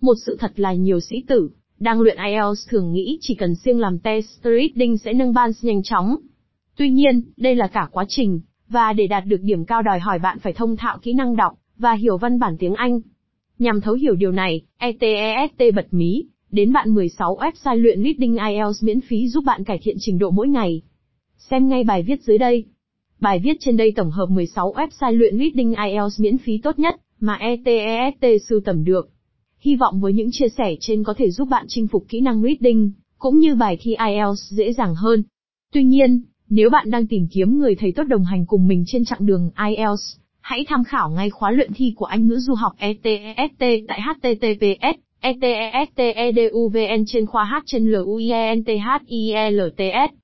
Một sự thật là nhiều sĩ tử, đang luyện IELTS thường nghĩ chỉ cần siêng làm test reading sẽ nâng ban nhanh chóng. Tuy nhiên, đây là cả quá trình, và để đạt được điểm cao đòi hỏi bạn phải thông thạo kỹ năng đọc, và hiểu văn bản tiếng Anh. Nhằm thấu hiểu điều này, ETEST bật mí, đến bạn 16 website luyện Reading IELTS miễn phí giúp bạn cải thiện trình độ mỗi ngày. Xem ngay bài viết dưới đây. Bài viết trên đây tổng hợp 16 website luyện Reading IELTS miễn phí tốt nhất mà ETEST sưu tầm được. Hy vọng với những chia sẻ trên có thể giúp bạn chinh phục kỹ năng reading, cũng như bài thi IELTS dễ dàng hơn. Tuy nhiên, nếu bạn đang tìm kiếm người thầy tốt đồng hành cùng mình trên chặng đường IELTS, hãy tham khảo ngay khóa luyện thi của Anh ngữ du học ETEST tại https etesteduvn trên khoa h trên luienthilts